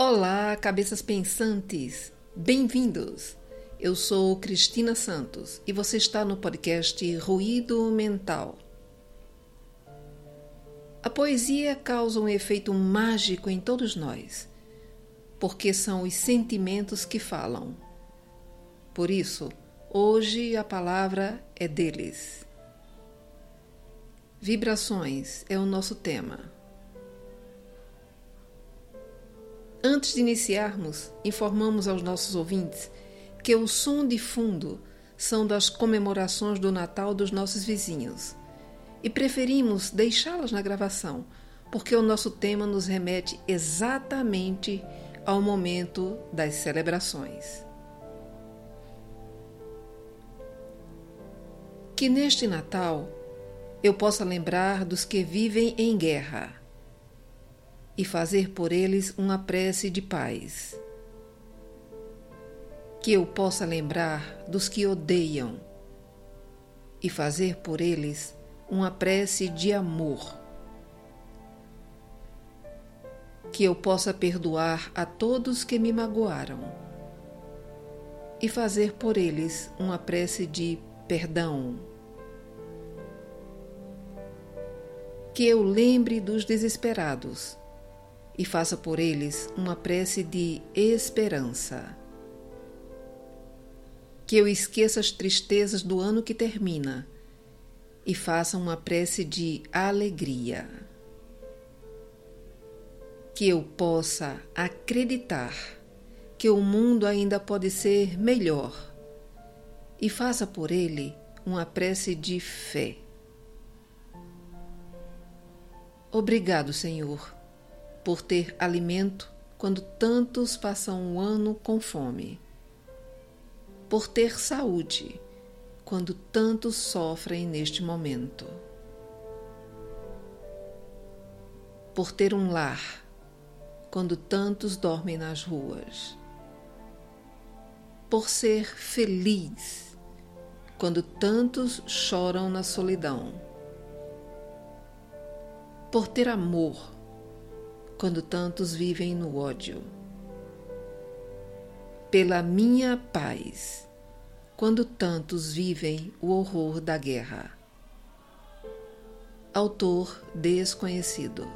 Olá, cabeças pensantes! Bem-vindos! Eu sou Cristina Santos e você está no podcast Ruído Mental. A poesia causa um efeito mágico em todos nós, porque são os sentimentos que falam. Por isso, hoje a palavra é deles. Vibrações é o nosso tema. Antes de iniciarmos, informamos aos nossos ouvintes que o som de fundo são das comemorações do Natal dos nossos vizinhos e preferimos deixá-las na gravação, porque o nosso tema nos remete exatamente ao momento das celebrações. Que neste Natal eu possa lembrar dos que vivem em guerra e fazer por eles uma prece de paz. Que eu possa lembrar dos que odeiam e fazer por eles uma prece de amor. Que eu possa perdoar a todos que me magoaram e fazer por eles uma prece de perdão. Que eu lembre dos desesperados e faça por eles uma prece de esperança. Que eu esqueça as tristezas do ano que termina e faça uma prece de alegria. Que eu possa acreditar que o mundo ainda pode ser melhor e faça por ele uma prece de fé. Obrigado, Senhor por ter alimento quando tantos passam um ano com fome, por ter saúde quando tantos sofrem neste momento, por ter um lar quando tantos dormem nas ruas, por ser feliz quando tantos choram na solidão, por ter amor quando tantos vivem no ódio. Pela minha paz, quando tantos vivem o horror da guerra. Autor desconhecido.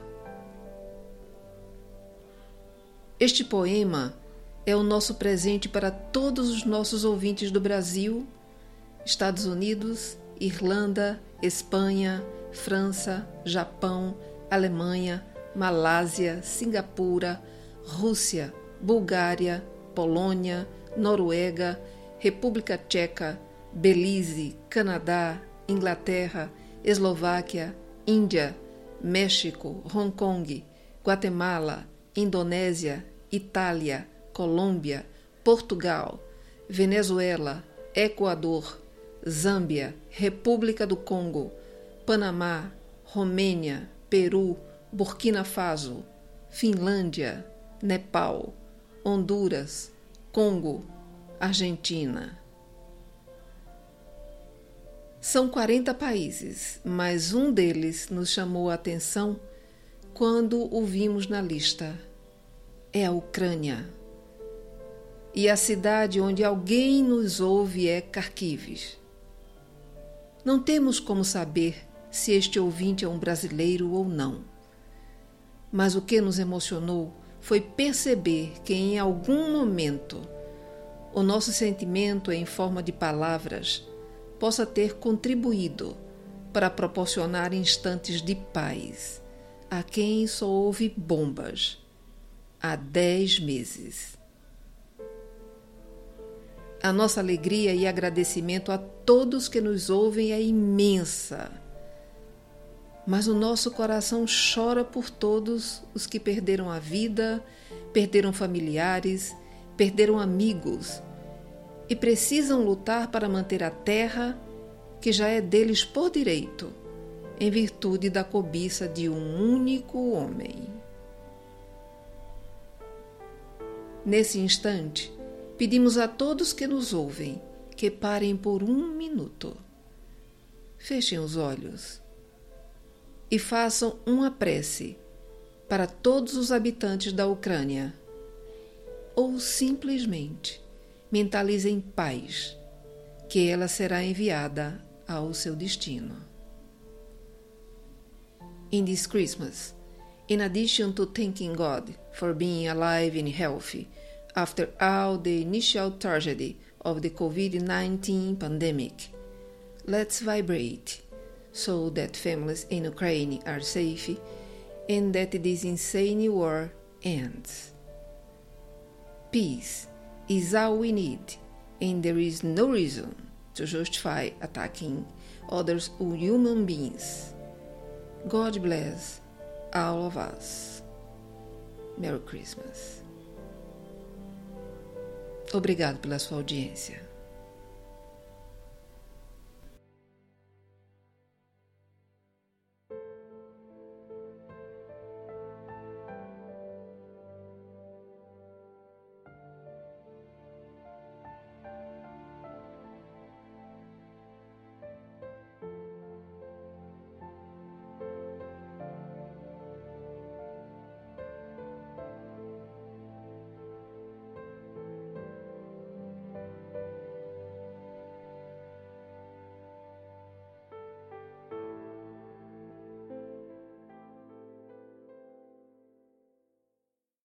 Este poema é o nosso presente para todos os nossos ouvintes do Brasil, Estados Unidos, Irlanda, Espanha, França, Japão, Alemanha, Malásia, Singapura, Rússia, Bulgária, Polônia, Noruega, República Tcheca, Belize, Canadá, Inglaterra, Eslováquia, Índia, México, Hong Kong, Guatemala, Indonésia, Itália, Colômbia, Portugal, Venezuela, Equador, Zâmbia, República do Congo, Panamá, Romênia, Peru, Burkina Faso, Finlândia, Nepal, Honduras, Congo, Argentina. São 40 países, mas um deles nos chamou a atenção quando o vimos na lista. É a Ucrânia. E a cidade onde alguém nos ouve é Kharkiv. Não temos como saber se este ouvinte é um brasileiro ou não. Mas o que nos emocionou foi perceber que em algum momento o nosso sentimento em forma de palavras possa ter contribuído para proporcionar instantes de paz a quem só ouve bombas há dez meses. A nossa alegria e agradecimento a todos que nos ouvem é imensa mas o nosso coração chora por todos os que perderam a vida, perderam familiares, perderam amigos e precisam lutar para manter a terra, que já é deles por direito, em virtude da cobiça de um único homem. Nesse instante, pedimos a todos que nos ouvem que parem por um minuto. Fechem os olhos e façam uma prece para todos os habitantes da Ucrânia ou simplesmente mentalize em paz que ela será enviada ao seu destino. In this Christmas, in addition to thanking God for being alive and healthy after all the initial tragedy of the COVID 19 pandemic, let's vibrate so that families in Ukraine are safe and that this insane war ends. Peace is all we need, and there is no reason to justify attacking others human beings. God bless all of us. Merry Christmas. Obrigado pela sua audiência.